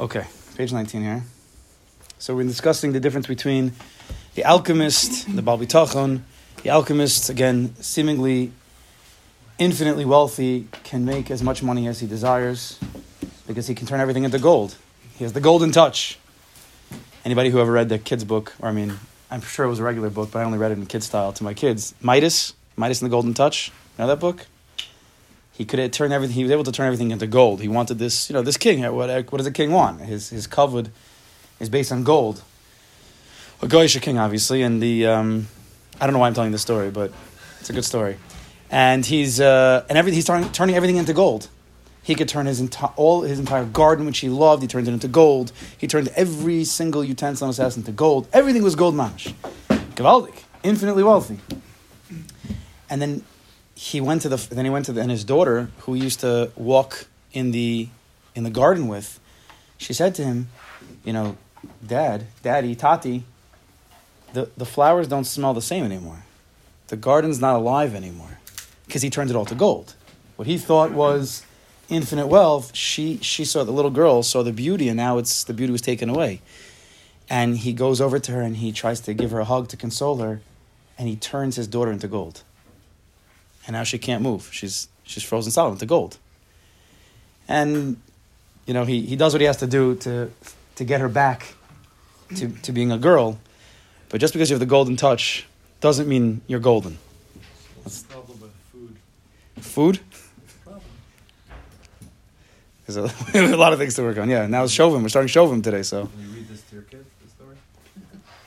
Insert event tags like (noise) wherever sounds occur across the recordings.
Okay, page 19 here. So we're discussing the difference between the alchemist, the Baal Bitachon. The alchemist, again, seemingly infinitely wealthy, can make as much money as he desires because he can turn everything into gold. He has the golden touch. Anybody who ever read the kids' book, or I mean, I'm sure it was a regular book, but I only read it in kid style to my kids. Midas, Midas and the Golden Touch. You know that book? He could turn everything. He was able to turn everything into gold. He wanted this. You know, this king. What, what does a king want? His his kavod is based on gold. A Goyish king, obviously, and the um, I don't know why I'm telling this story, but it's a good story. And he's uh, and every, he's turning, turning everything into gold. He could turn his entire all his entire garden, which he loved, he turned it into gold. He turned every single utensil in his house into gold. Everything was gold mamish. Gavaldik, infinitely wealthy. And then he went to the then he went to the, and his daughter who used to walk in the in the garden with she said to him you know dad daddy tati the, the flowers don't smell the same anymore. The garden's not alive anymore. Because he turned it all to gold. What he thought was infinite wealth she she saw the little girl saw the beauty and now it's the beauty was taken away. And he goes over to her and he tries to give her a hug to console her and he turns his daughter into gold and now she can't move. She's she's frozen solid to gold. And you know, he, he does what he has to do to to get her back to, to being a girl. But just because you have the golden touch doesn't mean you're golden. What's the problem with food? Food? There's a, (laughs) a lot of things to work on. Yeah, now it's Shovavim. We're starting Shovavim today, so Will you read this to your kids, the story?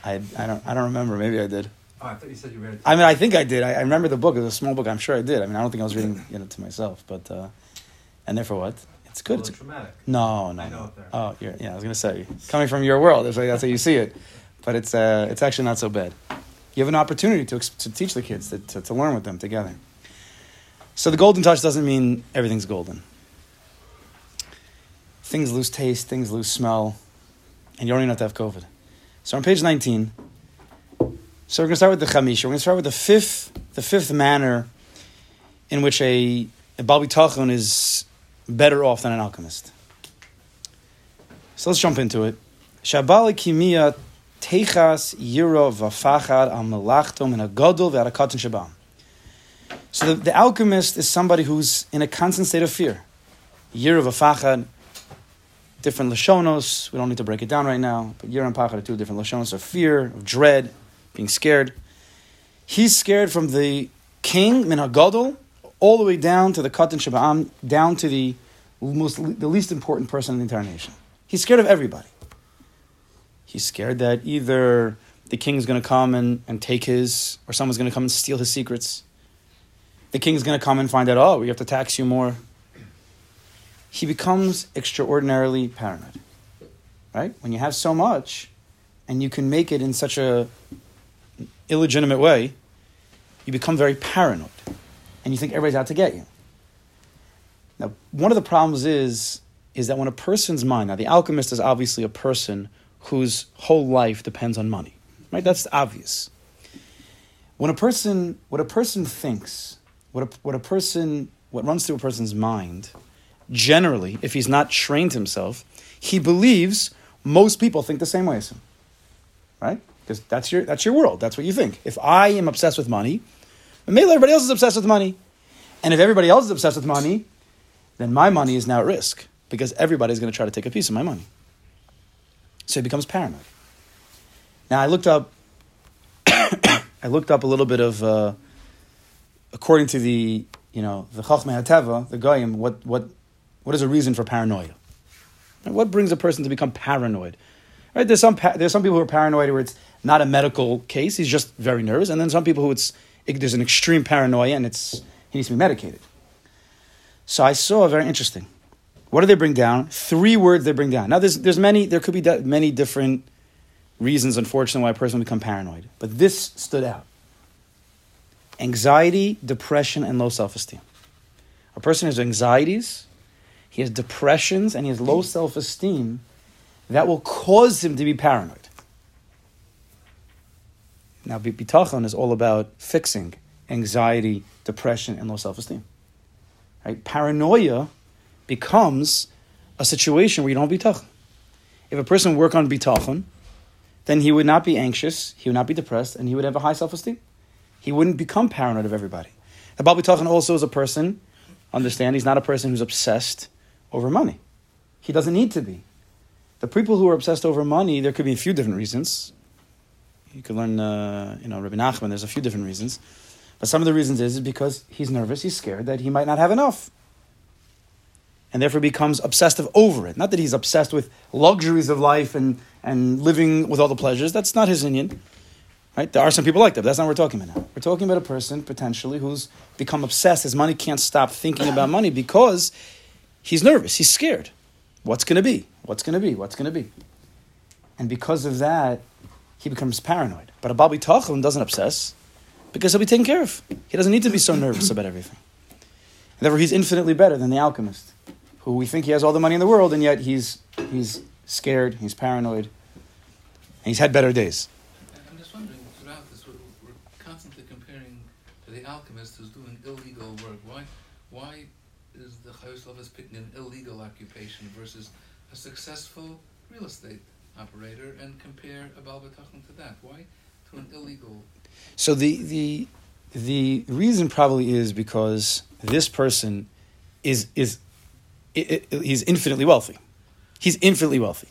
I, I don't I don't remember. Maybe I did. Oh, I thought you said you read it. I mean, I think I did. I, I remember the book. It was a small book. I'm sure I did. I mean, I don't think I was reading it to myself, but uh, and therefore what? It's good. It's traumatic. no, no. I know no. it there. Oh, yeah. I was gonna say coming from your world. That's, that's how you see it, but it's uh, it's actually not so bad. You have an opportunity to to teach the kids to, to, to learn with them together. So the golden touch doesn't mean everything's golden. Things lose taste. Things lose smell, and you don't even have to have COVID. So on page nineteen. So we're going to start with the chamisha. We're going to start with the fifth, the fifth manner in which a, a Baal Bitachon is better off than an alchemist. So let's jump into it. Shabali kimia techas yiro v'fachad al melachtom and a shabam. So the, the alchemist is somebody who's in a constant state of fear. Yiro v'fachad, different lashonos. We don't need to break it down right now, but yiro and pachad are two different lashonos of fear, of dread, being scared. He's scared from the king, Min HaGadol, all the way down to the Katan Shabam, down to the most the least important person in the entire nation. He's scared of everybody. He's scared that either the king's going to come and, and take his, or someone's going to come and steal his secrets. The king's going to come and find out, oh, we have to tax you more. He becomes extraordinarily paranoid. Right? When you have so much, and you can make it in such a illegitimate way, you become very paranoid and you think everybody's out to get you. Now, one of the problems is, is that when a person's mind, now the alchemist is obviously a person whose whole life depends on money, right? That's obvious. When a person, what a person thinks, what a, what a person, what runs through a person's mind, generally, if he's not trained himself, he believes most people think the same way as him, right? Because that's your that's your world. That's what you think. If I am obsessed with money, maybe everybody else is obsessed with money. And if everybody else is obsessed with money, then my money is now at risk because everybody's going to try to take a piece of my money. So it becomes paranoid. Now I looked up. (coughs) I looked up a little bit of, uh, according to the you know the Chachmei Hateva, the Goyim, what what what is a reason for paranoia? What brings a person to become paranoid? Right? There's some pa- there's some people who are paranoid where it's not a medical case; he's just very nervous, and then some people who it's it, there's an extreme paranoia and it's he needs to be medicated. So I saw a very interesting. What do they bring down? Three words they bring down. Now there's there's many there could be many different reasons, unfortunately, why a person become paranoid, but this stood out: anxiety, depression, and low self esteem. A person has anxieties, he has depressions, and he has low self esteem that will cause him to be paranoid. Now, bitachon is all about fixing anxiety, depression, and low self esteem. Right? Paranoia becomes a situation where you don't have bitachon. if a person work on bitachon, then he would not be anxious, he would not be depressed, and he would have a high self-esteem. He wouldn't become paranoid of everybody. The Baal bitachon also is a person, understand, he's not a person who's obsessed over money. He doesn't need to be. The people who are obsessed over money, there could be a few different reasons. You could learn, uh, you know, Rabbi Nachman, there's a few different reasons. But some of the reasons is, because he's nervous, he's scared that he might not have enough. And therefore becomes obsessive over it. Not that he's obsessed with luxuries of life and, and living with all the pleasures. That's not his opinion. Right? There are some people like that, but that's not what we're talking about now. We're talking about a person potentially who's become obsessed. His money can't stop thinking about money because he's nervous, he's scared. What's going to be? What's going to be? What's going to be? And because of that, he becomes paranoid. But a Baal bitachon doesn't obsess because he'll be taken care of. He doesn't need to be so nervous about everything. And therefore, he's infinitely better than the alchemist, who we think he has all the money in the world, and yet he's, he's scared, he's paranoid, and he's had better days. I'm just wondering, throughout this, we're, we're constantly comparing to the alchemist who's doing illegal work. Why, why is the Chayyus picking an illegal occupation versus a successful real estate operator and compare a Baal bitachon to that? Why to an illegal? So the, the, the reason probably is because this person is, is i i he's infinitely wealthy. He's infinitely wealthy.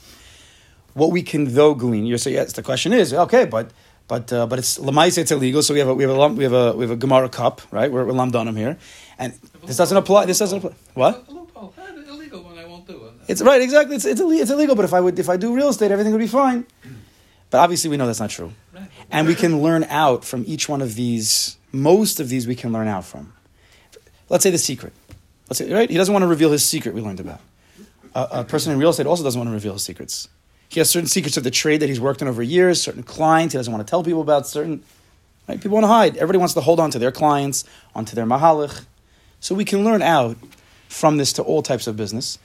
What we can though glean, you say yes. The question is okay, but but uh, but it's lamaisa, it's illegal. So we have a we have a we have a we have a gemara cup, right? We're, we're lamdanim here, and this doesn't apply. This doesn't apply. What? A loophole. Eh, the illegal one I won't do. It's right, exactly. It's it's, it's illegal. But if I would if I do real estate, everything would be fine. But obviously, we know that's not true, and we can learn out from each one of these. Most of these we can learn out from. Let's say the secret. Let's say right. He doesn't want to reveal his secret. We learned about. A, a person in real estate also doesn't want to reveal his secrets. He has certain secrets of the trade that he's worked on over years. Certain clients he doesn't want to tell people about. Certain right? people want to hide. Everybody wants to hold on to their clients, onto their mahalich. So we can learn out from this to all types of business.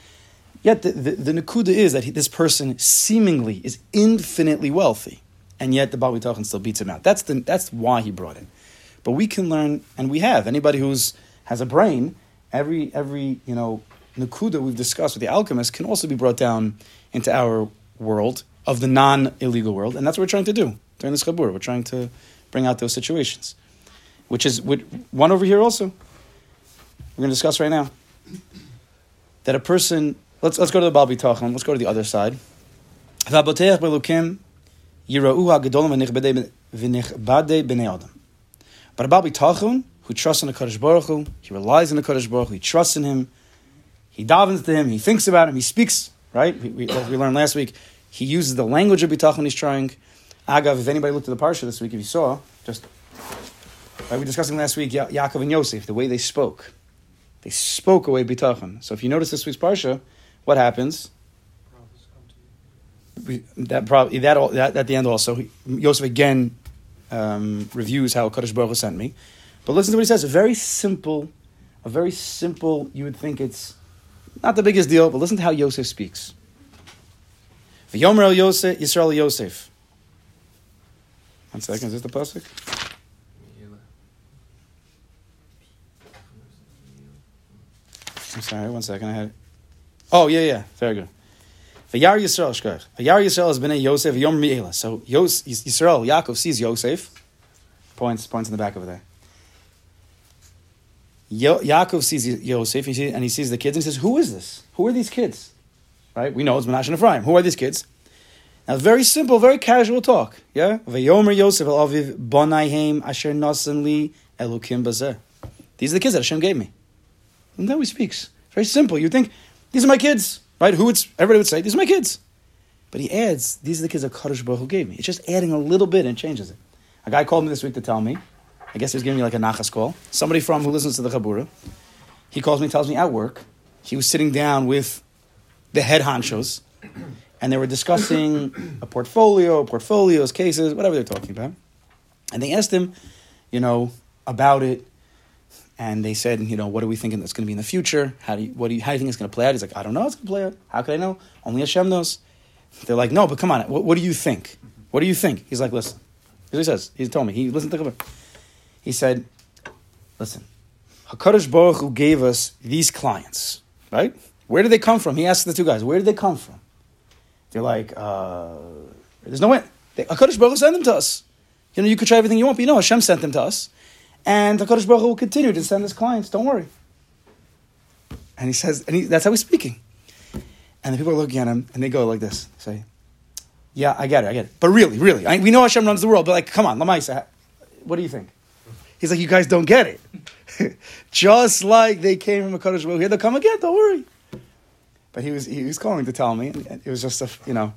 Yet the, the, the nakuda is that he, this person seemingly is infinitely wealthy, and yet the Baal Bitachon still beats him out. That's, the, that's why he brought it. But we can learn, and we have, anybody who's has a brain, every, every you know, nakuda we've discussed with the alchemist can also be brought down into our world of the non-illegal world, and that's what we're trying to do during this chabur. We're trying to bring out those situations, which is which, one over here also. We're going to discuss right now that a person. Let's let's go to the Baal Bitachon. Let's go to the other side. But a Baal Bitachon who trusts in the Kadosh Baruch Hu, he relies on the Kadosh Baruch Hu, he trusts in him, he davens to him, he thinks about him, he speaks. Right? We, we, we learned last week, he uses the language of Bitachon. He's trying. Agav, if anybody looked at the parsha this week, if you saw, just right, we were discussing last week Ya- Yaakov and Yosef, the way they spoke. They spoke away bitachon. So if you notice this week's parsha, what happens? That probably that, that at the end also. Yosef again um, reviews how Kadosh Baruch Hu sent me, but listen to what he says. A very simple, a very simple. You would think it's not the biggest deal, but listen to how Yosef speaks. V'yomer el Yosef Yisrael Yosef. One second, is this the pasuk? I'm sorry, one second. I had. Oh yeah, yeah, very good. Vayar Yisrael shkach. Vayar Yisrael has been a Yosef Yom Mi'ela. So Yos, Yisrael, Yaakov sees Yosef. Points points in the back over there. Yo, Yaakov sees Yosef he and he sees the kids and he says, "Who is this? Who are these kids?" Right? We know it's Menashe and Ephraim. Who are these kids? Now, very simple, very casual talk. Yeah. Vayomer Yosef el Aviv Bonaihem Asher Nasan Li Elukim. These are the kids that Hashem gave me. And then he speaks. Very simple. You think, these are my kids, right? Who would, everybody would say, these are my kids. But he adds, these are the kids of Kadosh Baruch Hu gave me. It's just adding a little bit and changes it. A guy called me this week to tell me, I guess he was giving me like a nachas call. Somebody from who listens to the Chabura. He calls me, tells me at work, he was sitting down with the head honchos, and they were discussing a portfolio, portfolios, cases, whatever they're talking about. And they asked him, you know, about it, and they said, you know, what are we thinking that's going to be in the future? How do you, what do you, how do you think it's going to play out? He's like, I don't know, how it's going to play out. How could I know? Only Hashem knows. They're like, no, but come on, what, what do you think? What do you think? He's like, listen. He says. He told me. He listened to the He said, listen, Hakadosh Baruch Hu gave us these clients, right? Where did they come from? He asked the two guys, where did they come from? They're like, uh, there's no way. They, HaKadosh Baruch Hu sent them to us. You know, you could try everything you want, but you know Hashem sent them to us. And HaKadosh Baruch Hu will continue to send his clients. Don't worry. And he says, and he, that's how he's speaking. And the people are looking at him, and they go like this. They say, yeah, I get it, I get it. But really, really, I, we know Hashem runs the world, but like, come on, Lamaisa, what do you think? He's like, you guys don't get it. (laughs) Just like they came from a Kadosh Baruch Hu, they'll come again, don't worry. But he was, he was calling to tell me, and it was just a, you know,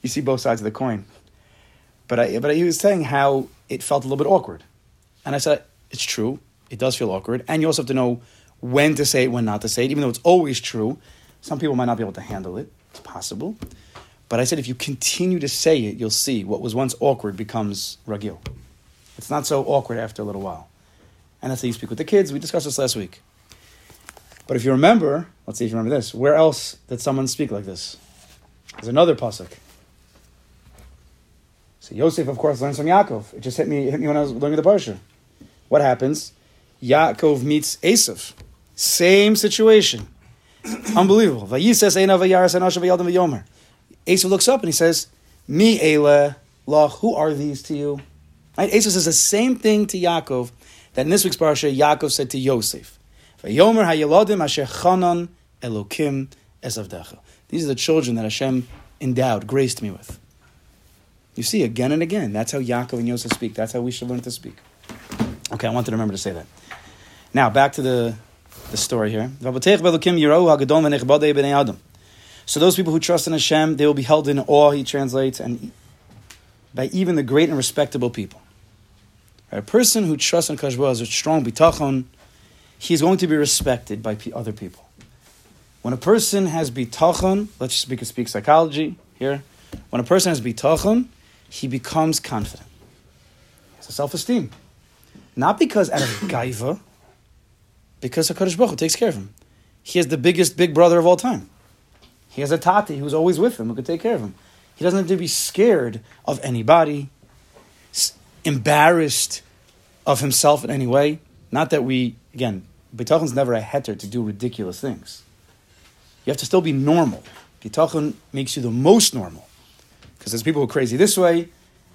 you see both sides of the coin. But, I, but he was saying how it felt a little bit awkward. And I said, it's true, it does feel awkward, and you also have to know when to say it, when not to say it, even though it's always true. Some people might not be able to handle it. It's possible. But I said if you continue to say it, you'll see what was once awkward becomes ragil. It's not so awkward after a little while. And that's how you speak with the kids. We discussed this last week. But if you remember, let's see if you remember this. Where else did someone speak like this? There's another pasuk. So Yosef, of course, learns from Yaakov. It just hit me, hit me when I was learning the parsha. What happens? Yaakov meets Esav. Same situation. Unbelievable. Esav looks up and he says, Mi Eile Lach, who are these to you? Right? Esav says the same thing to Yaakov that in this week's parsha Yaakov said to Yosef. These are the children that Hashem endowed, graced me with. You see, again and again, that's how Yaakov and Yosef speak. That's how we should learn to speak. Okay, I wanted to remember to say that. Now, back to the, the story here. So those people who trust in Hashem, they will be held in awe, he translates, and by even the great and respectable people. A person who trusts in Kashba has a strong bitachon, he's going to be respected by other people. When a person has bitachon, let's speak, speak psychology here. When a person has bitachon, he becomes confident. He has a self-esteem. Not because out of (coughs) gaiva, because HaKadosh Baruch Hu takes care of him. He has the biggest big brother of all time. He has a tati who's always with him who could take care of him. He doesn't have to be scared of anybody, embarrassed of himself in any way. Not that we, again, Bitachon's never a heter to do ridiculous things. You have to still be normal. Bitachon makes you the most normal. Because there's people who are crazy this way,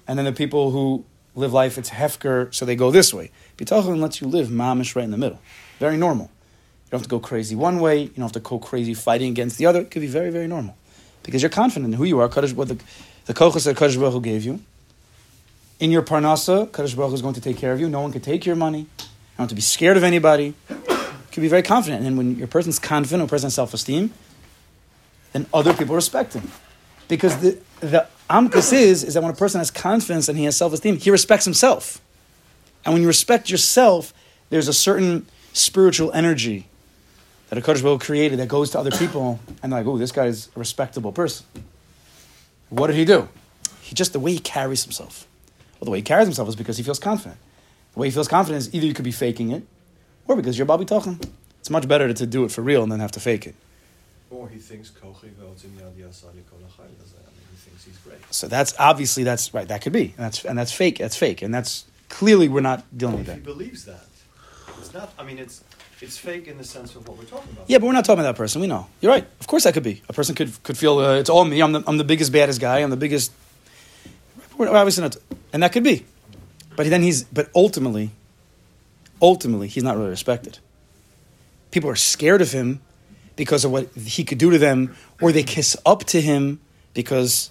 and then the people who live life, it's hefker, so they go this way. Bitachon lets you live mamish right in the middle. Very normal. You don't have to go crazy one way. You don't have to go crazy fighting against the other. It could be very, very normal. Because you're confident in who you are, Kaddish, what the, the kochas that Kadosh Baruch Hu gave you. In your parnasa, Kadosh Baruch Hu is going to take care of you. No one can take your money. You don't have to be scared of anybody. You can be very confident. And when your person's confident, a person has self-esteem, then other people respect him. Because the, the amkus is, is that when a person has confidence and he has self-esteem, he respects himself. And when you respect yourself, there's a certain spiritual energy that a Baruch created that goes to other people, and they're like, oh, this guy's a respectable person. What did he do? He just, the way he carries himself. Well, the way he carries himself is because he feels confident. The way he feels confident is either you could be faking it, or because you're Baal Bitachon. It's much better to do it for real and then have to fake it. Or he thinks So that's obviously that's right. That could be, and that's and that's fake. That's fake, and that's clearly we're not dealing with that. he believes that, it's not. I mean, it's it's fake in the sense of what we're talking about. Yeah, but we're not talking about that person. We know. You're right. Of course, that could be. A person could could feel uh, it's all me. I'm the, I'm the biggest baddest guy. I'm the biggest. We're obviously not, and that could be. But then he's. But ultimately, ultimately, he's not really respected. People are scared of him because of what he could do to them, or they kiss up to him because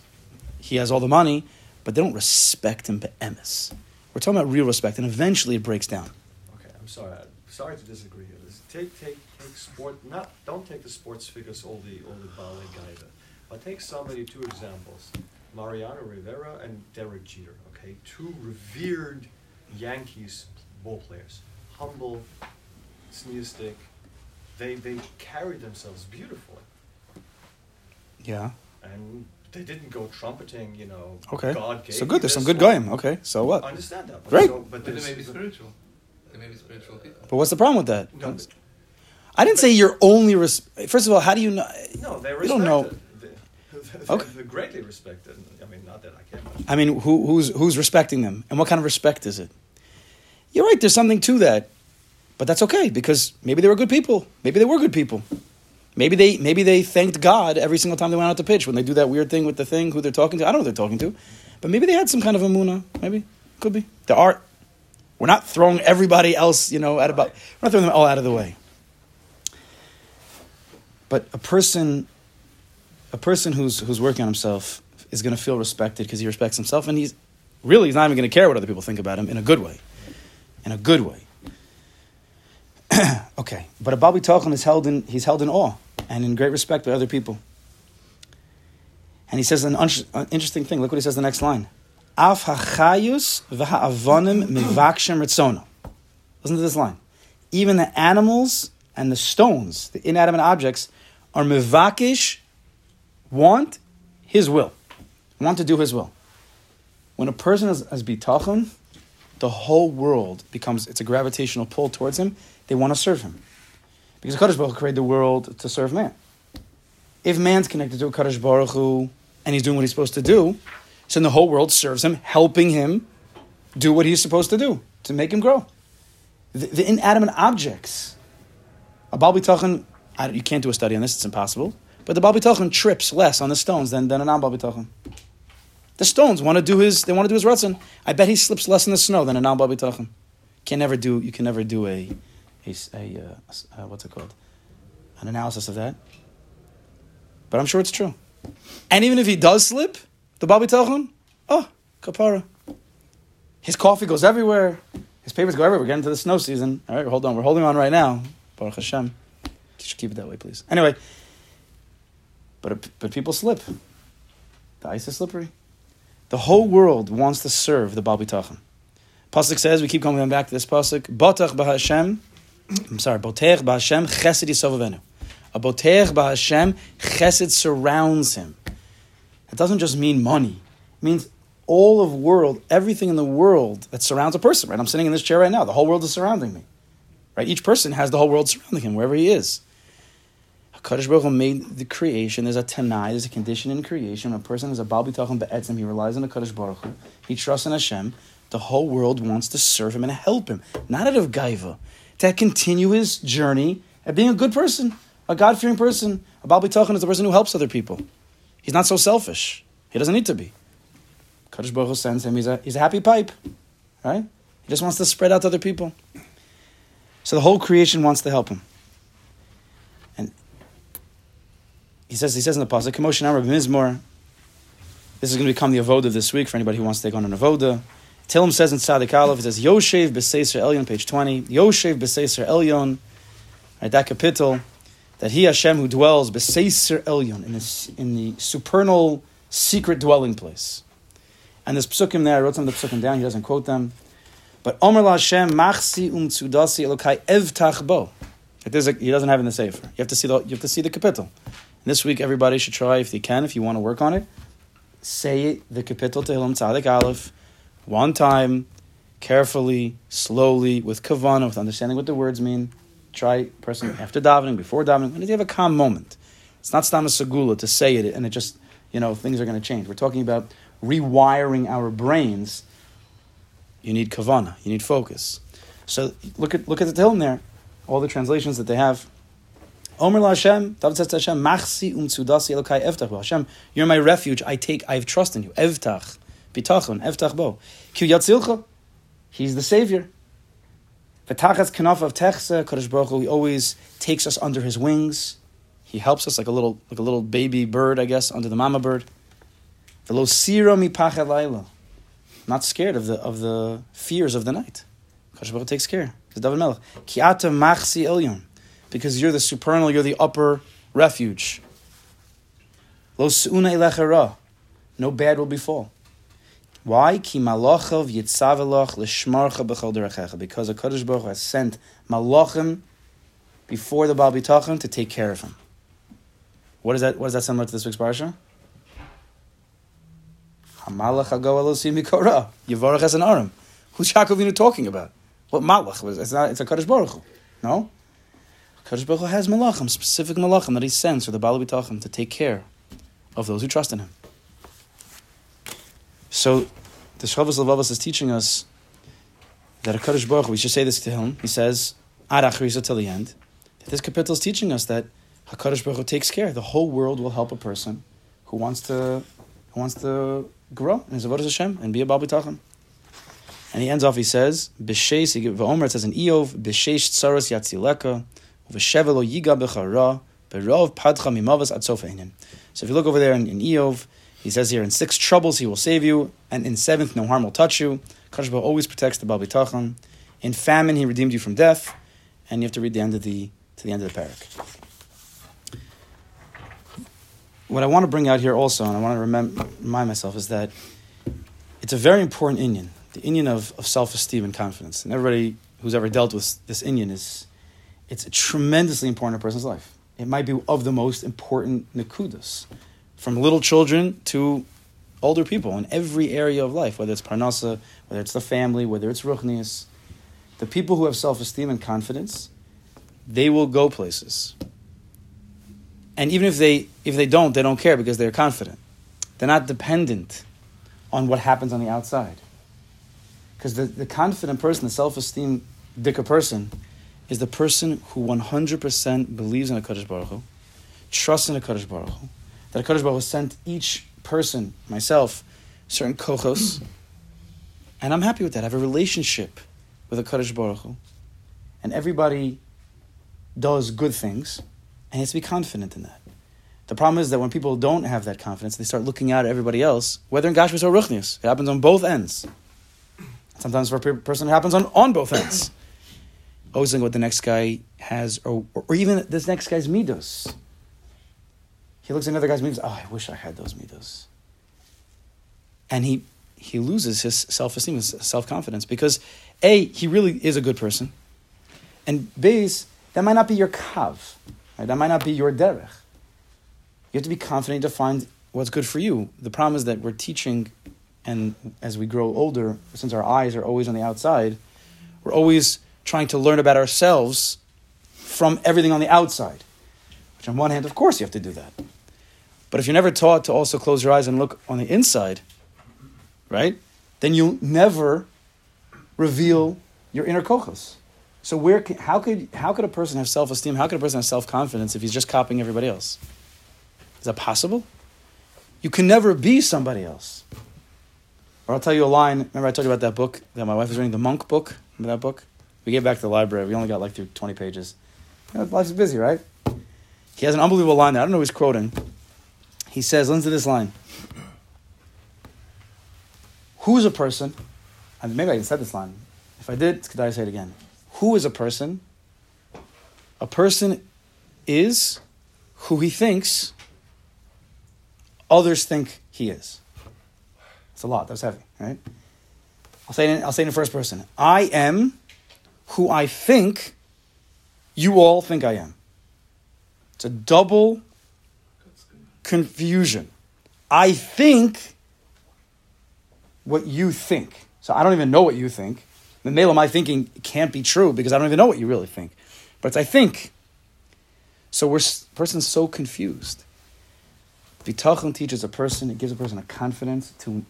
he has all the money, but they don't respect him. But emes, we're talking about real respect, and eventually it breaks down. Okay, I'm sorry. I'm sorry to disagree here. Take take take sport. Not don't take the sports figures all the all the ballet guide, but take somebody. Two examples: Mariano Rivera and Derek Jeter. Okay, two revered Yankees ball players. Humble, sneerstic. They they carry themselves beautifully, Yeah. and they didn't go trumpeting. You know, Okay. God gave So good. There's some good one. goyim. Okay. So what? I understand that. But Great. So, but But they may be spiritual. They may be spiritual people. But what's the problem with that? No, but- I didn't say you're only. Res- First of all, how do you know? No, they're You don't know. They- (laughs) Okay. They're greatly respected. I mean, not that I care. I mean, who, who's who's respecting them, and what kind of respect is it? You're right. There's something to that, but that's okay because maybe they were good people. Maybe they were good people. Maybe they maybe they thanked God every single time they went out to pitch when they do that weird thing with the thing who they're talking to. I don't know who they're talking to, but maybe they had some kind of amuna. Maybe could be. There are. We're not throwing everybody else, you know, out about. We're not throwing them all out of the way. But a person, a person who's who's working on himself is going to feel respected because he respects himself, and he's really he's not even going to care what other people think about him in a good way, in a good way. (clears throat) okay, but a Baal Bitachon is held in he's held in awe and in great respect by other people. And he says an, un- an interesting thing. Look what he says the next line. Af hachayus v'ha'avonim mivakshem ritzona. Listen to this line. Even the animals and the stones, the inanimate objects, are mivakish, want his will, want to do his will. When a person has, as bitachon, the whole world becomes, it's a gravitational pull towards him. They want to serve him. Because Kadosh Baruch Hu created the world to serve man. If man's connected to a Kadosh Baruch Hu and he's doing what he's supposed to do, so then the whole world serves him, helping him do what he's supposed to do to make him grow. The, the inanimate objects, a Baal Bitachon, you can't do a study on this, it's impossible, but the Baal Bitachon trips less on the stones than, than a non-Baal Bitachon. The stones want to do his, they want to do his ratzon. I bet he slips less in the snow than a B'tachan. Can never do, you can never do a, a, a uh, uh, what's it called? An analysis of that. But I'm sure it's true. And even if he does slip, the Baal Bitachon, oh, kapara. His coffee goes everywhere. His papers go everywhere. We're getting to the snow season. All right, hold on. We're holding on right now. Baruch Hashem. Should keep it that way, please. Anyway, but, but people slip. The ice is slippery. The whole world wants to serve the Baal Bitachon. Pasuk says, we keep coming back to this Pasuk, Botach B'Hashem, I'm sorry, Botech B'Hashem Chesed Yisovavenu. A Botech B'Hashem Chesed surrounds him. It doesn't just mean money. It means all of world, everything in the world that surrounds a person, right? I'm sitting in this chair right now. The whole world is surrounding me. Right? Each person has the whole world surrounding him, wherever he is. HaKadosh Baruch Hu made the creation. There's a tanai, there's a condition in creation. When a person is a Baal B'tachon Be'etzim, he relies on the Kadosh Baruch Hu. He trusts in Hashem. The whole world wants to serve him and help him. Not out of gaiva. To continue his journey at being a good person, a God-fearing person. A Baal B'tachon is the person who helps other people. He's not so selfish. He doesn't need to be. Kadosh Baruch Hu sends him. He's a, he's a happy pipe. Right? He just wants to spread out to other people. So the whole creation wants to help him. And he says, he says in the pasuk, "Commotion Rabbi Mizmor." This is going to become the avoda this week for anybody who wants to take on an avoda. Tillim says in Tzadik Aleph, it says Yoshev b'Seiser Elyon, page twenty. Yoshev b'Seiser Elyon, right? That kapitel that He Hashem who dwells b'Seiser Elyon in in the supernal secret dwelling place. And there's psukim there. I wrote some of the psukim down. He doesn't quote them. But Omer La Hashem machsi um tzudasi elokai evtach bo. There's a, he doesn't have it in the sefer. You have to see the you have to see the kapitel. And this week, everybody should try if they can, if you want to work on it. Say the kapitel Tehillim Tzadik Aleph one time, carefully, slowly, with kavana, with understanding what the words mean. Try person (clears throat) after davening, before davening, when you have a calm moment. It's not stam segula to say it and it just you know things are going to change. We're talking about rewiring our brains. You need kavana. You need focus. So look at look at the Tehillim there, all the translations that they have. Omer Hashem, David says to Hashem, Machsi um tzudasi elokai evtach Hashem, you're my refuge. I take, I have trust in you. Evtach, bitachon, evtach bo. Ki yatzilcha, he's the savior. V'tachas kanaf of techse, Kodesh Baruch Hu, he always takes us under his wings. He helps us like a little, like a little baby bird, I guess, under the mama bird. V'lo sira mi pachet Not scared of the of the fears of the night. Kodesh Baruch takes care. It's David Melech. Ki ata machsi elyon because you're the supernal, you're the upper refuge. Lo su'una ilechara. No bad will befall. Why? Because a Kadosh Baruch has sent malachim before the Baal Bitachon to take care of him. What is that? What is that similar to this week's parsha? Hamalach hago elosim mikora. Yivarach an aram. Who's Yaakov talking about? What malach was? It's not. It's a Kadosh Baruch. No. Kadosh Baruch has malachim, specific malachim that he sends for the Baal Bitachon to take care of those who trust in him. So, the Chovos HaLevavos is teaching us that a Kadosh Baruch we should say this to him, he says, Ad Achrisa till the end, this kapitel is teaching us that Hakadosh Baruch Hu takes care. The whole world will help a person who wants to who wants to grow in his avodas Hashem and be a bal bitachon. And he ends off. He says, "B'sheish." V'omer it says in Iyov, "B'sheish tsaros yatzileka, v'shevelo yiga b'chara, b'rov padcha mimavas ad einin." So if you look over there in, in Iyov, he says here, "In six troubles he will save you, and in seventh no harm will touch you." Hu always protects the bal Tachan. In famine he redeemed you from death, and you have to read the end of the to the end of the perek what I want to bring out here also, and I want to remind myself, is that it's a very important inyan, the inyan of, of self-esteem and confidence. And everybody who's ever dealt with this inyan is, it's tremendously important in a person's life. It might be of the most important nakudas, from little children to older people in every area of life, whether it's parnasa, whether it's the family, whether it's ruchnias. The people who have self-esteem and confidence, they will go places and even if they if they don't, they don't care because they're confident. They're not dependent on what happens on the outside. Because the, the confident person, the self-esteem dicker person, is the person who 100% believes in a Kadosh Baruch Hu, trusts in a Kadosh Baruch Hu, that a Kadosh Baruch Hu sent each person, myself, certain kochos, and I'm happy with that. I have a relationship with a Kadosh Baruch Hu, and everybody does good things, and he has to be confident in that. The problem is that when people don't have that confidence, they start looking out at everybody else, whether in Gashmis or Ruchnius. It happens on both ends. Sometimes for a person, it happens on, on both ends. Always think what the next guy has, or, or even this next guy's midos. He looks at another guy's midos. Oh, I wish I had those midos. And he he loses his self esteem, his self confidence, because a he really is a good person, and b that might not be your kav. Right? That might not be your derech. You have to be confident to find what's good for you. The problem is that we're teaching, and as we grow older, since our eyes are always on the outside, we're always trying to learn about ourselves from everything on the outside. Which, on one hand, of course, you have to do that. But if you're never taught to also close your eyes and look on the inside, right, then you'll never reveal your inner kochos. So where how could how could a person have self esteem? How could a person have self confidence if he's just copying everybody else? Is that possible? You can never be somebody else. Or I'll tell you a line. Remember I told you about that book that my wife was reading, the Monk book. Remember that book? We gave back to the library. We only got like through twenty pages. You know, life's busy, right? He has an unbelievable line there. I don't know who he's quoting. He says, listen to this line. Who's a person? And maybe I said this line. If I did, could I say it again? Who is a person? A person is who he thinks others think he is. It's a lot. That's heavy, right? I'll say it in, I'll say it in first person. I am who I think you all think I am. It's a double confusion. I think what you think. So I don't even know what you think. The of my thinking can't be true because I don't even know what you really think. But it's I think. So we're person's so confused. Bitachon teaches a person, it gives a person a confidence to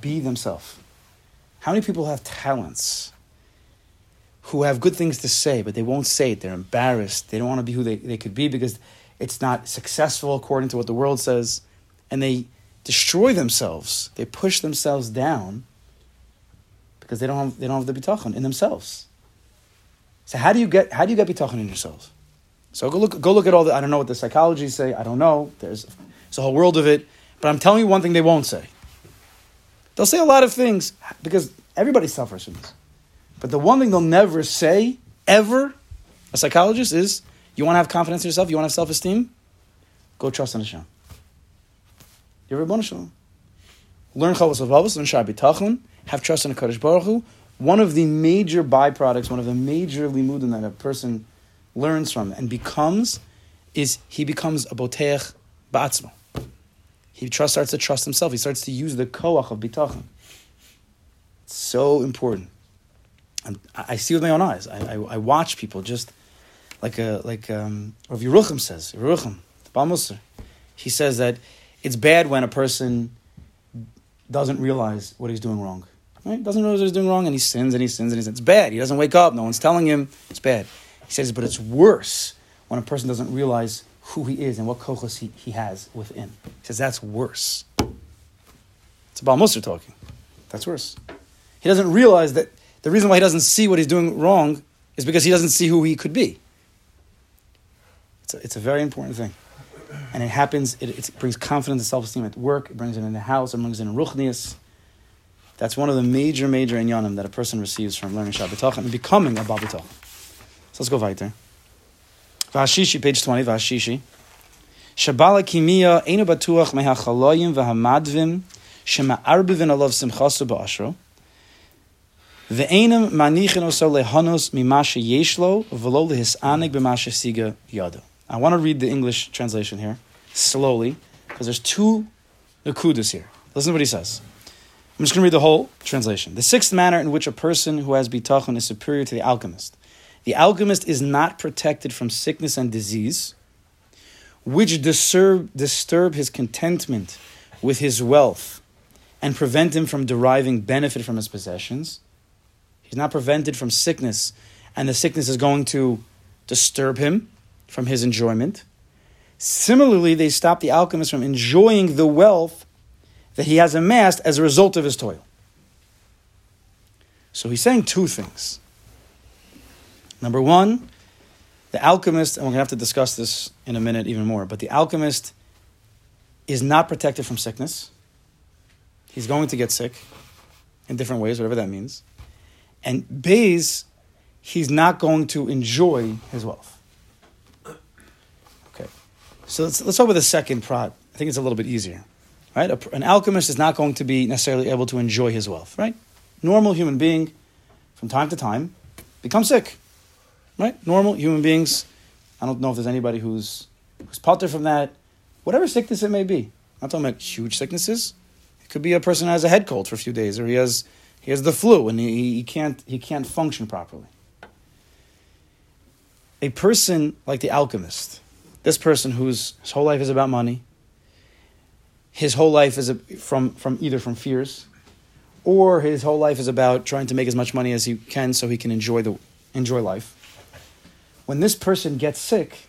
be themselves. How many people have talents who have good things to say, but they won't say it? They're embarrassed. They don't want to be who they, they could be because it's not successful according to what the world says. And they destroy themselves. They push themselves down because they don't have, they don't have the bitachon in themselves. So how do you get how do you get bitachon in yourselves? So go look go look at all the I don't know what the psychology say. I don't know. There's there's a whole world of it. But I'm telling you one thing they won't say. They'll say a lot of things because everybody suffers from this. But the one thing they'll never say, ever, a psychologist, is you want to have confidence in yourself, you want to have self esteem? Go trust in Hashem. You're a Shalom. Learn Chovos HaLevavos, learn Shar B'tachon, have trust in a Kadosh Baruch Hu. One of the major byproducts, one of the major limudim that a person learns from and becomes is he becomes a boteach ba'atzmo. He trust, starts to trust himself. He starts to use the koach of bitachon. It's so important. And I see with my own eyes. I, I, I watch people just like a like um, Rav Yerucham says. Yerucham, the Balmusar. He says that it's bad when a person doesn't realize what he's doing wrong. Right? Doesn't realize what he's doing wrong, and he sins and he sins and he sins. It's bad. He doesn't wake up. No one's telling him. It's bad. He says, but it's worse when a person doesn't realize who he is and what kochos he, he has within. He says that's worse. It's about Musar talking. That's worse. He doesn't realize that the reason why he doesn't see what he's doing wrong is because he doesn't see who he could be. It's a, it's a very important thing. And it happens, it, it brings confidence and self esteem at work, it brings it in the house, it brings it in Ruchnias. That's one of the major, major inyanim that a person receives from learning Shabbat and becoming a Baal So let's go weiter. Vashishi, page 20, Vashishi. Shabala kimia einu batuach mehachaloyim v'hamadvim shema'arbivin alav simchasu ba'ashro. Ve'enim manichin oso lehanos mimasha yeshlo v'lo lehisanig b'masha siga yado. I want to read the English translation here, slowly, because there's two nakudas here. Listen to what he says. I'm just going to read the whole translation. The sixth manner in which a person who has bitachon is superior to the alchemist. The alchemist is not protected from sickness and disease, which disturb, disturb his contentment with his wealth and prevent him from deriving benefit from his possessions. He's not prevented from sickness, and the sickness is going to disturb him from his enjoyment. Similarly, they stop the alchemist from enjoying the wealth that he has amassed as a result of his toil. So he's saying two things. Number one, the alchemist, and we're going to have to discuss this in a minute even more, but the alchemist is not protected from sickness. He's going to get sick in different ways, whatever that means. And Bays, he's not going to enjoy his wealth. So let's, let's start with the second prod. I think it's a little bit easier right? A, an alchemist is not going to be necessarily able to enjoy his wealth, right? Normal human being, from time to time, become sick, right? Normal human beings. I don't know if there's anybody who's who's patur from that. Whatever sickness it may be. I'm not talking about huge sicknesses. It could be a person has a head cold for a few days, or he has he has the flu and he, he can't he can't function properly. A person like the alchemist, this person whose his whole life is about money, his whole life is a, from, from either from fears or his whole life is about trying to make as much money as he can so he can enjoy, the, enjoy life. When this person gets sick,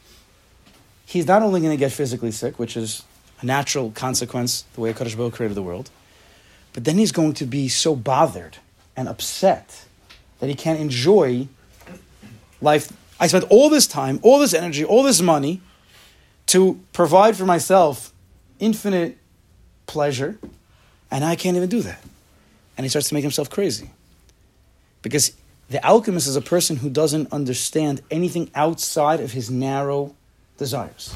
he's not only going to get physically sick, which is a natural consequence, the way Kadosh Baruch created the world, but then he's going to be so bothered and upset that he can't enjoy life. I spent all this time, all this energy, all this money to provide for myself infinite pleasure, and I can't even do that. And he starts to make himself crazy. Because the alchemist is a person who doesn't understand anything outside of his narrow desires.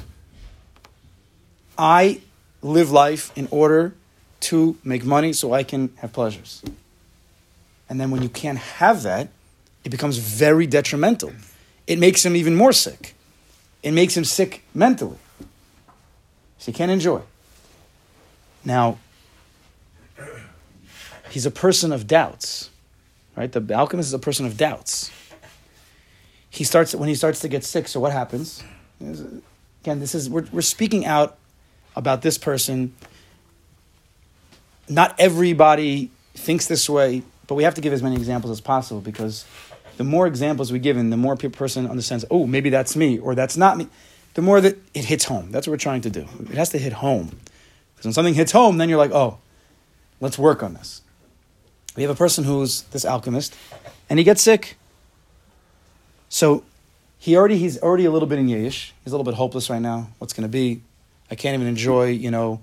I live life in order to make money so I can have pleasures. And then when you can't have that, it becomes very detrimental. It makes him even more sick. It makes him sick mentally. So he can't enjoy. Now, he's a person of doubts, right? The alchemist is a person of doubts. He starts when he starts to get sick. So what happens? Again, this is we're, we're speaking out about this person. Not everybody thinks this way, but we have to give as many examples as possible because the more examples we give, and the more person understands, oh, maybe that's me or that's not me, the more that it hits home. That's what we're trying to do. It has to hit home. Because when something hits home, then you're like, oh, let's work on this. We have a person who's this alchemist, and he gets sick. So he already he's already a little bit in yiush. He's a little bit hopeless right now. What's going to be? I can't even enjoy, you know,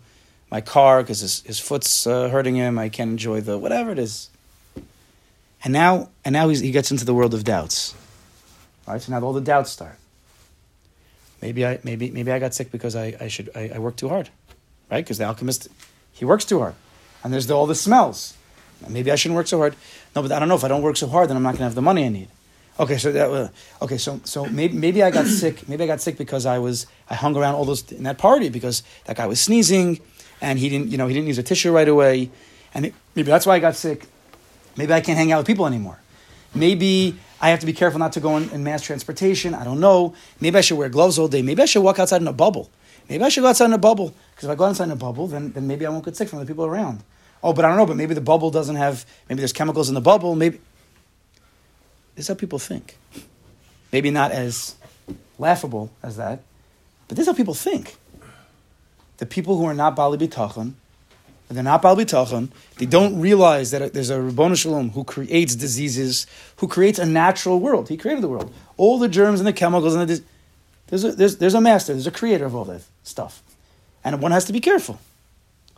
my car because his, his foot's uh, hurting him. I can't enjoy the whatever it is. And now, and now he gets into the world of doubts. All right, so now all the doubts start. Maybe I, maybe, maybe I got sick because I, I should, I, I too hard right? Because the alchemist, he works too hard. And there's the, all the smells. Maybe I shouldn't work so hard. No, but I don't know. If I don't work so hard, then I'm not going to have the money I need. Okay, so that, uh, okay, so so maybe maybe I got sick. Maybe I got sick because I was I hung around all those in that party because that guy was sneezing, and he didn't you know he didn't use a tissue right away, and it, maybe that's why I got sick. Maybe I can't hang out with people anymore. Maybe I have to be careful not to go in, in mass transportation. I don't know. Maybe I should wear gloves all day. Maybe I should walk outside in a bubble. Maybe I should go outside in a bubble. Because if I go outside in a bubble, then, then maybe I won't get sick from the people around. Oh, but I don't know, but maybe the bubble doesn't have, maybe there's chemicals in the bubble. Maybe. This is how people think. Maybe not as laughable as that, But this is how people think. The people who are not Baalei Bitachon, and they're not Baalei Bitachon, they don't realize that there's a Ribono Shel Olam who creates diseases, who creates a natural world. He created the world. All the germs and the chemicals and the there's a, there's, there's a master, there's a creator of all that stuff. And one has to be careful.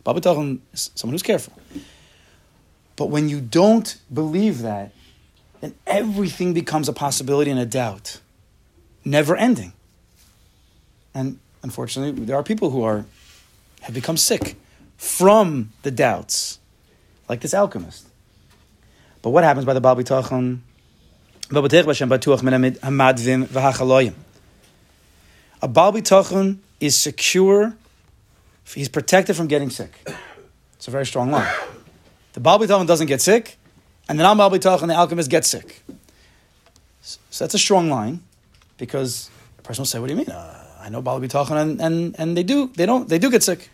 Baalei Bitachon is someone who's careful. But when you don't believe that, then everything becomes a possibility and a doubt, never ending. And unfortunately, there are people who are have become sick from the doubts, like this alchemist. But what happens by the Baal Bitachon? A Baal Bitachon is secure, he's protected from getting sick. It's a very strong line. The Baal Bitachon doesn't get sick, and the non-Baal Bitachon, the alchemist, gets sick. So that's a strong line, because a person will say, "What do you mean? Uh, I know Baal Bitachon, and, and and they do they don't they do get sick."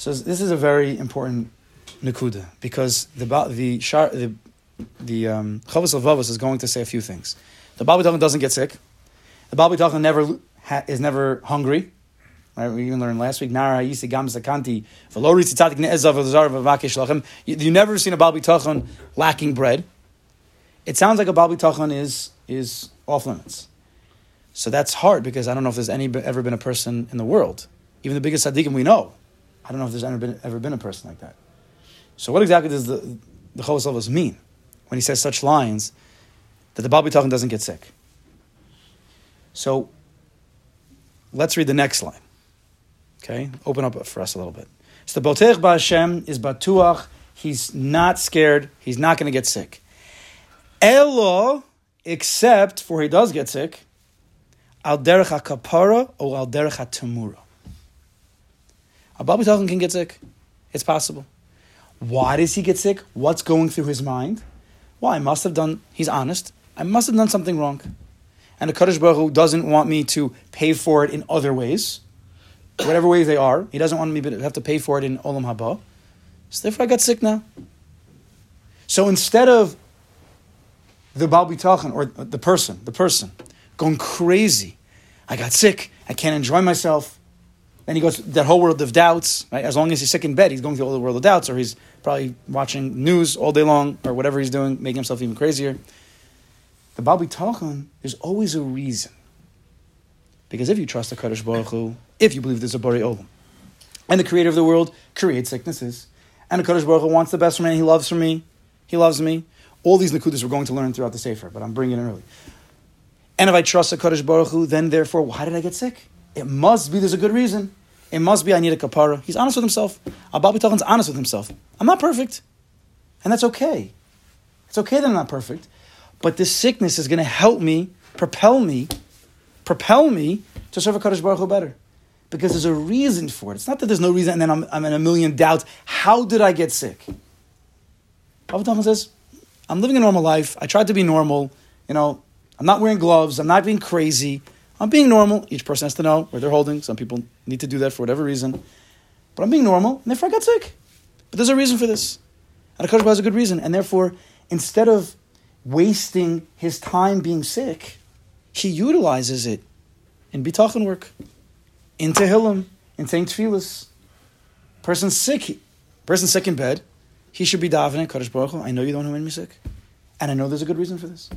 So this is a very important nakuda because the the Shaar, the the um, Chovos Levavos is going to say a few things. The Baal Bitachon doesn't get sick. The Baal Bitachon never ha, is never hungry. Right? We even learned last week. Nara Yisi Gam Zakanti Velori. You never seen a Baal Bitachon lacking bread. It sounds like a Baal Bitachon is is off limits. So that's hard because I don't know if there's any ever been a person in the world, even the biggest tzaddikim we know. I don't know if there's ever been, ever been a person like that. So what exactly does the the Chovos mean when he says such lines that the Baal Bitachon doesn't get sick? So let's read the next line. Okay, open up for us a little bit. So the Botech Ba'Hashem is Batuach. He's not scared. He's not going to get sick. Elo, except for he does get sick, al derech kapara or al derech tamura. A Baal Bitachon can get sick. It's possible. Why does he get sick? What's going through his mind? Well, I must have done, he's honest, I must have done something wrong. And the Kadosh Baruch Hu doesn't want me to pay for it in other ways whatever ways they are. He doesn't want me to have to pay for it in Olam Haba. So therefore I got sick now. So instead of the Baal Bitachon, or the person, the person, going crazy, I got sick, I can't enjoy myself. Then he goes that whole world of doubts. Right? As long as he's sick in bed, he's going through all the world of doubts, or he's probably watching news all day long, or whatever he's doing, making himself even crazier. The Baal Bitachon, there's always a reason. Because if you trust the Kadosh Baruch Hu, if you believe there's a Borei Olam, and the creator of the world creates sicknesses, and the Kadosh Baruch Hu wants the best for me, he loves for me, he loves me. All these Nakudas we're going to learn throughout the Sefer, but I'm bringing it early. And if I trust the Kadosh Baruch Hu, then therefore, why did I get sick? It must be there's a good reason. It must be I need a kapara. He's honest with himself. Abba B'tachon's honest with himself. I'm not perfect. And that's okay. It's okay that I'm not perfect. But this sickness is going to help me, propel me propel me to serve a Kadosh Baruch Hu better. Because there's a reason for it. It's not that there's no reason and then I'm, I'm in a million doubts. How did I get sick? Rabbi says, I'm living a normal life. I tried to be normal. You know, I'm not wearing gloves. I'm not being crazy. I'm being normal. Each person has to know where they're holding. Some people need to do that for whatever reason. But I'm being normal, and therefore I got sick. But there's a reason for this. And Akash has a good reason. And therefore, instead of wasting his time being sick, he utilizes it in bitachon work, in Tehillim, in saying tefillas. Person sick, person sick in bed, he should be davening, Kadosh Baruch Hu, I know you're the one who made me sick. And I know there's a good reason for this.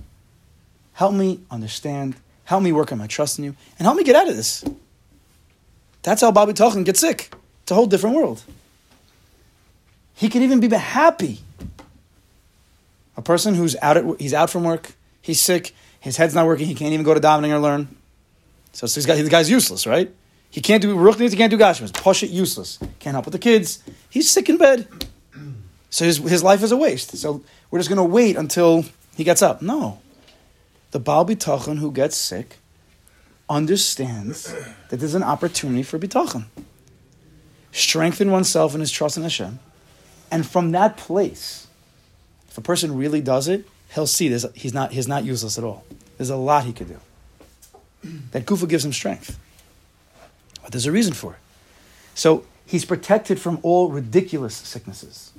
Help me understand, help me work on my trust in you, and help me get out of this. That's how Baal Bitachon gets sick. It's a whole different world. He can even be happy. A person who's out at, he's out from work, he's sick, his head's not working. He can't even go to davening or learn. So, so the guy's useless, right? He can't do ruchnis. He can't do gashmas. Push it, useless. Can't help with the kids. He's sick in bed. So his, his life is a waste. So we're just going to wait until he gets up. No. The Baal Bitachon who gets sick understands that there's an opportunity for Bitachon. Strengthen oneself in his trust in Hashem. And from that place, if a person really does it, he'll see this. He's not, he's not useless at all. There's a lot he could do. That kufa gives him strength. But there's a reason for it. So he's protected from all ridiculous sicknesses,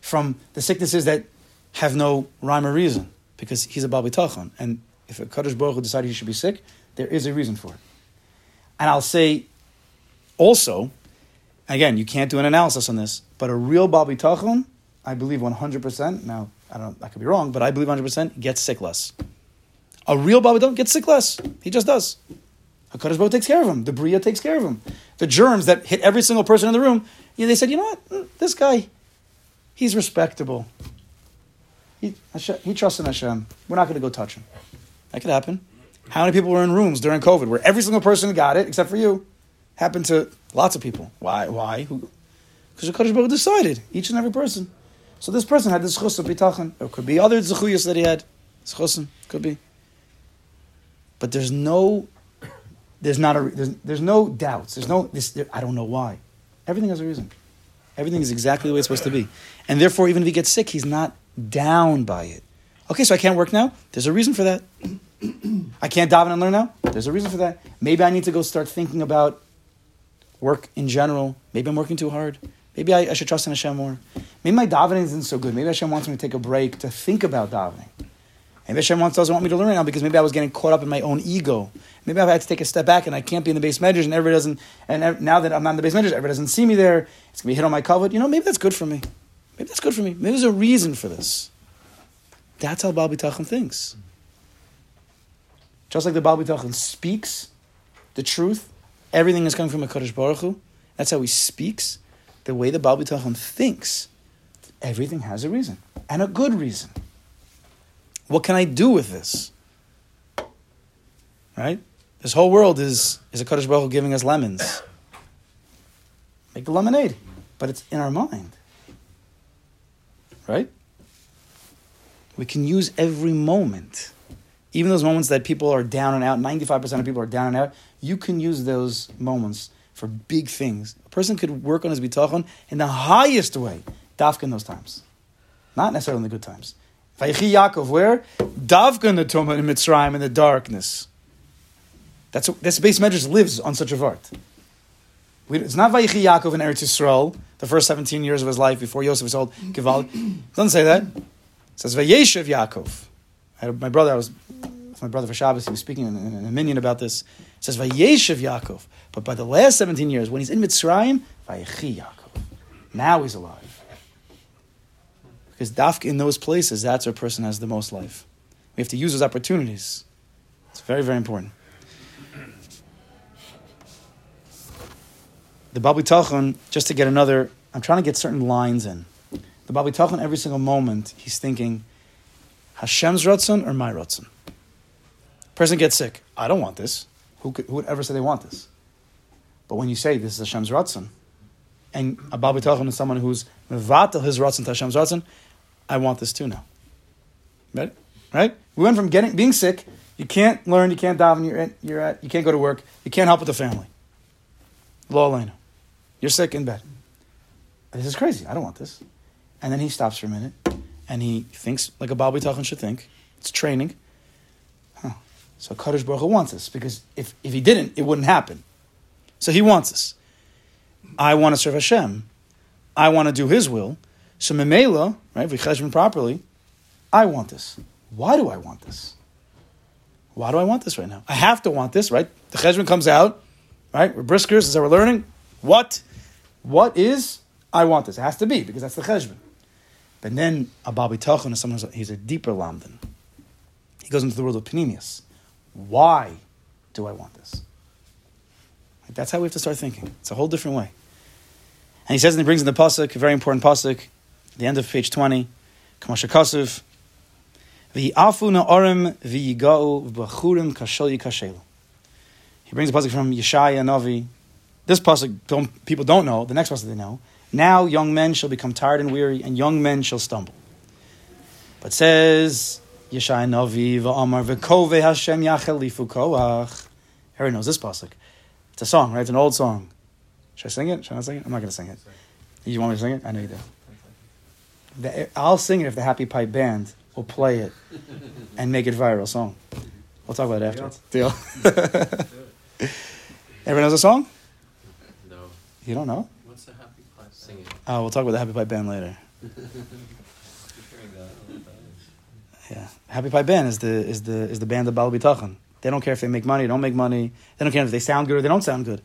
from the sicknesses that have no rhyme or reason, because he's a Baal Bitachon. And if a Kadosh Baruch Hu decided he should be sick, there is a reason for it. And I'll say also, again, you can't do an analysis on this, but a real Baal Bitachon, I believe 100%, now, I don't, I could be wrong, but I believe 100% gets sick less. A real Baal Bitachon gets sick less. He just does. A HaKadosh Baruch takes care of him. The Bria takes care of him. The germs that hit every single person in the room, they said, you know what, Mm, this guy, he's respectable. He, Hashem, he trusts in Hashem. We're not going to go touch him. That could happen. How many people were in rooms during COVID where every single person got it except for you? Happened to lots of people. Why? Why? Because the Kadosh Baruch decided each and every person. So this person had this chus of bitachon. It could be other zechuyas that he had. Chusim could be. But there's no, there's not a, there's, there's no doubts. There's no this. There, I don't know why. Everything has a reason. Everything is exactly the way it's supposed to be, and therefore, even if he gets sick, he's not down by it. Okay, so I can't work now. There's a reason for that. I can't daven and learn now. There's a reason for that. Maybe I need to go start thinking about work in general. Maybe I'm working too hard. Maybe I, I should trust in Hashem more. Maybe my davening isn't so good. Maybe Hashem wants me to take a break to think about davening. Maybe Hashem wants, doesn't want me to learn now because maybe I was getting caught up in my own ego. Maybe I've had to take a step back and I can't be in the beis medrash and everybody doesn't, and ev- now that I'm not in the beis medrash, everybody doesn't see me there. It's going to be hit on my kavod. You know, maybe that's good for me. Maybe that's good for me. Maybe there's a reason for this. That's how Baal Bitachon thinks. Just like the Baal Bitachon speaks the truth, everything is coming from a Kadosh Baruch Hu. That's how he speaks. The way the Baal Bitachon thinks, everything has a reason and a good reason. What can I do with this? Right? This whole world is, is a Kadosh Baruch Hu giving us lemons. Make lemonade, but it's in our mind. Right? We can use every moment. Even those moments that people are down and out, 95% of people are down and out, you can use those moments for big things. A person could work on his bitachon in the highest way, dafka in those times. Not necessarily in the good times. Vayechi Yaakov, where? Davka in the Tumah in Mitzrayim in the darkness. That's this base measures lives on such a vart. It's not Vayechi Yaakov in Eretz Yisrael, the first 17 years of his life before Yosef was told, Gival. doesn't say that. It says Vayeshev Yaakov. I my brother, I was with my brother for Shabbos, he was speaking in, in, in a minyan about this. It says Vayeshev Yaakov. But by the last 17 years, when he's in Mitzrayim, Vayechi Yaakov. Now he's alive. Because dafka in those places, that's where a person has the most life. We have to use those opportunities. It's very, very important. The Baal Bitachon, just to get another, I'm trying to get certain lines in. The Baal Bitachon, every single moment, he's thinking, Hashem's Ratzon or my Ratzon? Person gets sick. I don't want this. Who, could, who would ever say they want this? But when you say this is Hashem's Ratzon, and a Baal Bitachon is someone who's mevatel his Ratzon to Hashem's Ratzon, I want this too now. Right? Right? We went from getting being sick, you can't learn, you can't daven, you're at, you're at, you can't go to work, you can't help with the family. Lo Aleinu. You're sick in bed. This is crazy. I don't want this. And then he stops for a minute and he thinks like a Baal Bitachon should think. It's training. Huh. So Kadosh Baruch Hu wants this because if, if he didn't, it wouldn't happen. So he wants this. I want to serve Hashem. I want to do His will. So Mimeila, right, if we cheshbon properly, I want this. Why do I want this? Why do I want this right now? I have to want this, right? The cheshbon comes out, right? We're briskers, is that we're learning. What? What is? I want this. It has to be because that's the cheshbon. But then a Baal Bitachon is someone he's a deeper lamdan. He goes into the world of Penimiyus. Why do I want this? That's how we have to start thinking. It's a whole different way. And he says, and he brings in the pasuk, a very important pasuk, the end of page twenty, Kamasha Kasuv, V'afu na'orim v'yigau v'bachurim kashel yikashelu. He brings a pasuk from Yeshaya Navi. This pasuk don't, people don't know. The next pasuk they know. Now young men shall become tired and weary, and young men shall stumble. But says Yeshaya Navi v'amar v'kove Hashem yachelifu koach. Everyone knows this pasuk. It's a song, right? It's an old song. Should I sing it? Should I not sing it? I'm not going to sing it. You want me to sing it? I know you do. The, I'll sing it if the Happy Pipe Band will play it and make it viral song. We'll talk about it after. Deal. (laughs) Everyone knows the song? No. You don't know? What's the happy pipe? Sing it. Oh, we'll talk about the Happy Pipe Band later. Hearing that, I don't know what that is. Yeah, Happy Pipe Band is the is the is the band of Baal Bitachon. They don't care if they make money, they don't make money. They don't care if they sound good or they don't sound good.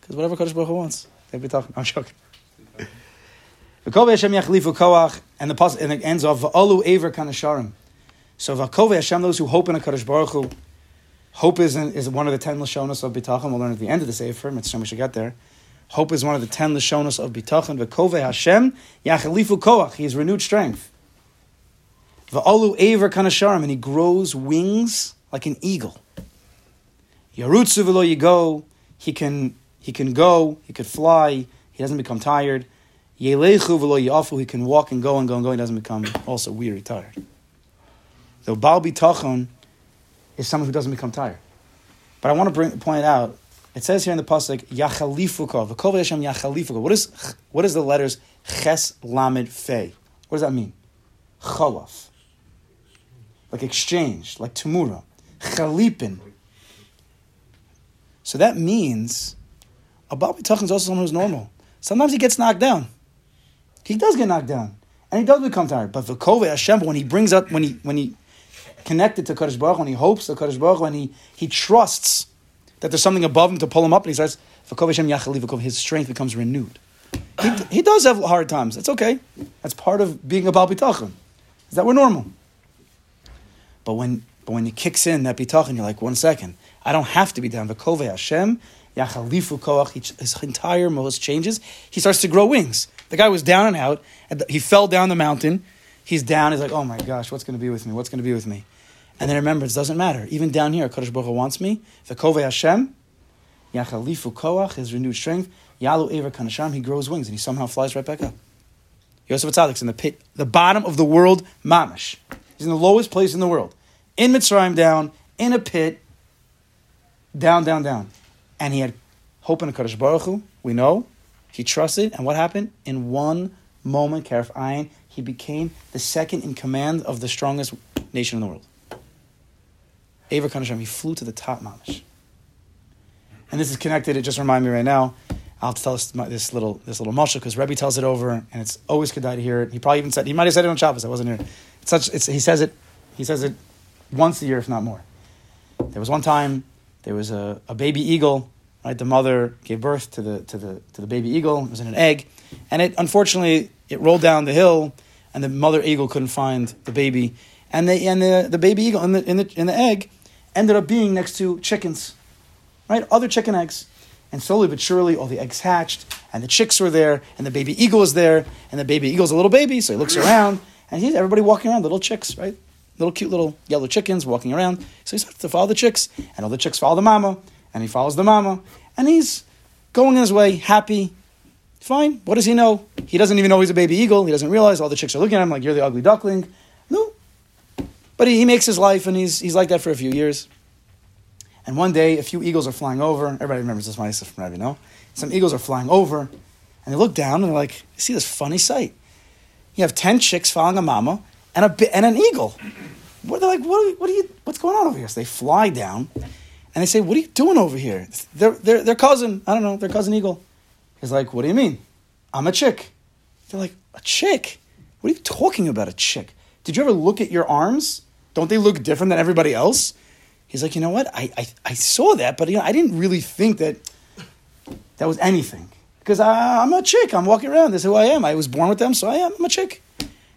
Because whatever Kadosh Baruch Hu wants, they be talking. I'm joking. V'kove Hashem yachlifu koach, and the pas- and it ends off v'olu aver kanasharim. So v'kove Hashem, those who hope in a Kadosh Baruch Hu, hope is, is one of the ten lashonos of bitachon. We'll learn at the end of the sefer. Mitzvah we should get there. Hope is one of the ten lashonos of bitachon. V'kove Hashem yachlifu koach. He has renewed strength. V'olu aver kanasharim, and he grows wings like an eagle. Yarutzu v'lo yigo. He can he can go. He could fly. He doesn't become tired. Yelechu v'lo yafu. He can walk and go and go and go. He doesn't become also weary, tired. So Baal Bitachon is someone who doesn't become tired. But I want to bring, point out, it says here in the pasuk Yachalifuka. V'kol Hashem Yachalifuka. What is what is the letters Ches Lamed Fe? What does that mean? Chalaf. Like exchange, like tumura. Chalipin. So that means a Baal is also someone who's normal. Sometimes he gets knocked down. He does get knocked down, and he does become tired. But V'kove Hashem, when he brings up, when he when he connected to Kadosh Baruch, when he hopes to Kadosh Baruch, when he he trusts that there's something above him to pull him up, and he starts his strength becomes renewed. He, he does have hard times. That's okay. That's part of being a Baal Bitachon. Is that we're normal. But when but when it kicks in that bitachon, you're like, one second, I don't have to be down. V'kove Hashem Yachalifu Koach. His entire most changes. He starts to grow wings. The guy was down and out. And he fell down the mountain. He's down. He's like, oh my gosh, what's going to be with me? What's going to be with me? And then remembrance doesn't matter. Even down here, Kadosh Baruch Hu wants me. V'kove Hashem Yachalifu Koach. His renewed strength. Yalu Ever Kanasham. He grows wings and he somehow flies right back up. Yosef Hatzadik's in the pit, the bottom of the world, mamish. He's in the lowest place in the world. In Mitzrayim, down, in a pit, down, down, down. And he had hope in a Kadosh Baruch Hu, we know. He trusted, and what happened? In one moment, Karif Ayin, he became the second in command of the strongest nation in the world. Aver Kanasham, he flew to the top mamish. And this is connected, it just reminded me right now. I'll tell us this little this little mashal because Rebbe tells it over, and it's always good to hear it. He probably even said he might have said it on Shabbos. I wasn't here. It's such it's, he says it he says it once a year, if not more. There was one time there was a, a baby eagle. Right, the mother gave birth to the to the to the baby eagle. It was in an egg, and it unfortunately it rolled down the hill, and the mother eagle couldn't find the baby, and the and the, the baby eagle in the, in the in the egg ended up being next to chickens, right? Other chicken eggs. And slowly but surely, all the eggs hatched, and the chicks were there, and the baby eagle is there, and the baby eagle's a little baby, so he looks mm. around, and he's everybody walking around, little chicks, right? Little cute little yellow chickens walking around. So he starts to follow the chicks, and all the chicks follow the mama, and he follows the mama, and he's going his way, happy, fine. What does he know? He doesn't even know he's a baby eagle. He doesn't realize all the chicks are looking at him like you're the ugly duckling. But he, he makes his life, and he's he's like that for a few years. And one day, a few eagles are flying over. Everybody remembers this Ma'isa from Rabbi, no? Some eagles are flying over, and they look down, and they're like, see this funny sight. You have 10 chicks following a mama and, a, and an eagle. What, they're like, what, what are you, what's going on over here? So they fly down, and they say, what are you doing over here? Their, their, their cousin, I don't know, their cousin eagle. He's like, what do you mean? I'm a chick. They're like, a chick? What are you talking about, a chick? Did you ever look at your arms? Don't they look different than everybody else? He's like, you know what? I, I, I saw that, but you know, I didn't really think that that was anything. Because I'm a chick. I'm walking around. This is who I am. I was born with them, so I am. I'm a chick.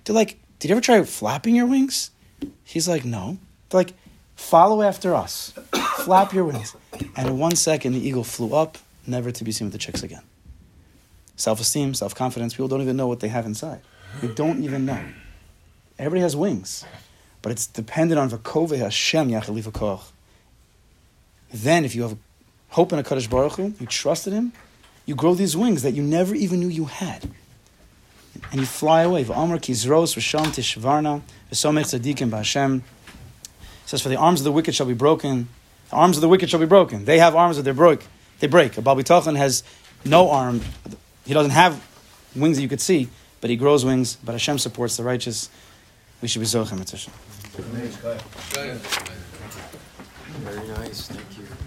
They're like, did you ever try flapping your wings? He's like, no. They're like, follow after us. Flap your wings. And in one second, the eagle flew up, never to be seen with the chicks again. Self esteem, self confidence, people don't even know what they have inside. They don't even know. Everybody has wings but it's dependent on Vakove Hashem Yachaliv Koch. Then, if you have hope in a Kadosh Baruch Hu, you trusted Him, you grow these wings that you never even knew you had. And you fly away. V'amr kizros v'sham tishvarna v'somech tzadikim b'Hashem. says, for the arms of the wicked shall be broken. The arms of the wicked shall be broken. They have arms that they break. They break. A Baal Bitachon has no arm. He doesn't have wings that you could see, but he grows wings. But Hashem supports the righteous. We should be Zochem Very nice, thank you.